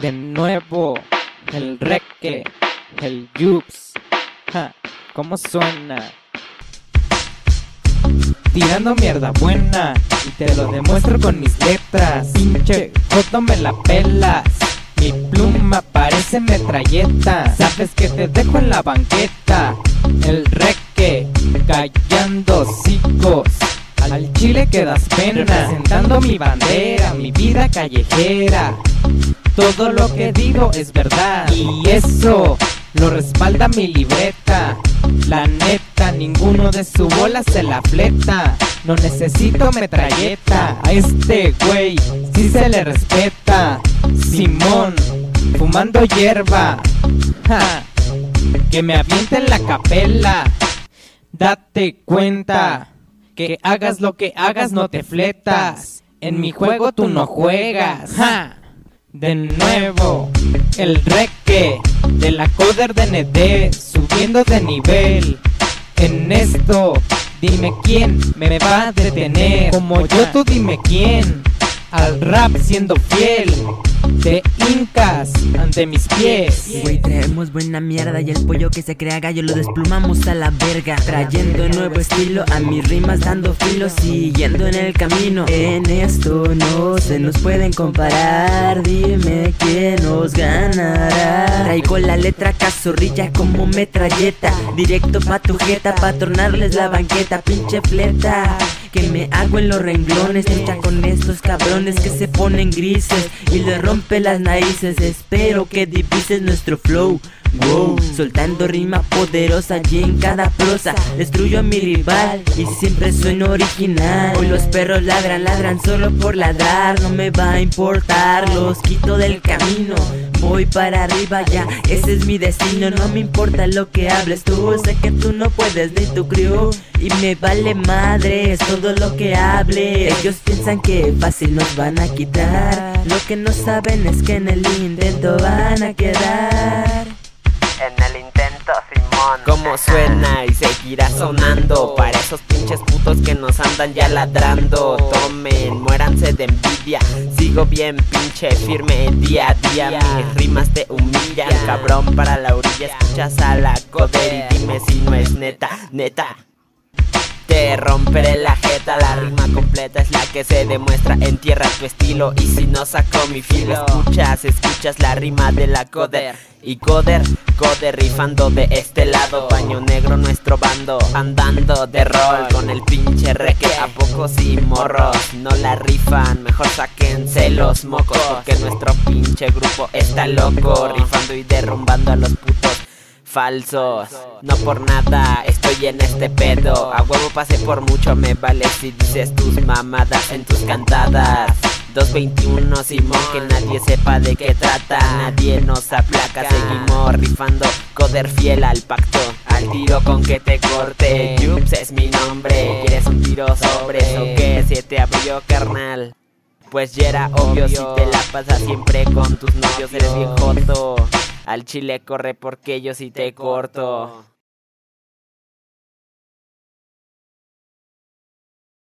De nuevo, el reque, el yups. Ja, ¿cómo suena? Tirando mierda buena y te lo demuestro con mis letras. Pinche foto me la pelas. Mi pluma parece metralleta. Sabes que te dejo en la banqueta. El reque, callando chicos. Al chile que das pena. Representando mi bandera, mi vida callejera. Todo lo que digo es verdad. Y eso lo respalda mi libreta. La neta, ninguno de su bola se la fleta. No necesito metralleta. A este güey sí se le respeta. Simón, fumando hierba. Ja, que me avienten la capela. Date cuenta que hagas lo que hagas no te fletas. En mi juego tú no juegas. Ja. De nuevo, el reque de la coder de ND subiendo de nivel. En esto, dime quién me va a detener. Como yo, tú dime quién. Al rap siendo fiel. Ante mis pies. Güey, traemos buena mierda y el pollo que se crea gallo lo desplumamos a la verga. Trayendo nuevo estilo a mis rimas, dando filo, siguiendo en el camino. En esto no se nos pueden comparar. Dime quién nos ganará. Traigo la letra cazorrilla como metralleta. Directo pa' tu jeta, pa' tornarles la banqueta, pinche fleta que me hago en los renglones Lucha con estos cabrones que se ponen grises Y le rompe las narices. Espero que divises nuestro flow Soltando rima poderosa y en cada prosa. Destruyo a mi rival y siempre sueno original. Hoy los perros ladran, ladran solo por ladrar, no me va a importar, los quito del camino. Voy para arriba ya, ese es mi destino, no me importa lo que hables tú, sé que tú no puedes ni tu crew. Y me vale madre todo lo que hable. Ellos piensan que fácil nos van a quitar, lo que no saben es que en el intento van a quedar en el intento, Simón. Como suena y seguirá sonando para esos pinches putos que nos andan ya ladrando. Tomen, muéranse de envidia. Sigo bien pinche firme día a día. Mis rimas te humillan, cabrón para la orilla. Escuchas a la coder y dime si no es neta, neta. Romperé la jeta, la rima completa es la que se demuestra en tierra tu estilo. Y si no saco mi filo, escuchas, escuchas la rima de la coder. Y coder, coder rifando de este lado. Paño negro nuestro bando, andando de rol. Con el pinche reque, a pocos y morros. No la rifan, mejor sáquense los mocos. Porque nuestro pinche grupo está loco Rifando y derrumbando a los putos falsos. No por nada estoy en este pedo. A huevo pasé por mucho, me vale si dices tus mamadas en tus cantadas. 221 Simón, que nadie sepa de qué trata. Nadie nos aplaca, seguimos rifando. Coder fiel al pacto. Al tiro con que te corte. Yups es mi nombre. ¿Quieres un tiro sobre eso que se te abrió, carnal? Pues ya era obvio si te la pasas siempre con tus novios, eres bien joto. Al chile corre porque yo sí te corto.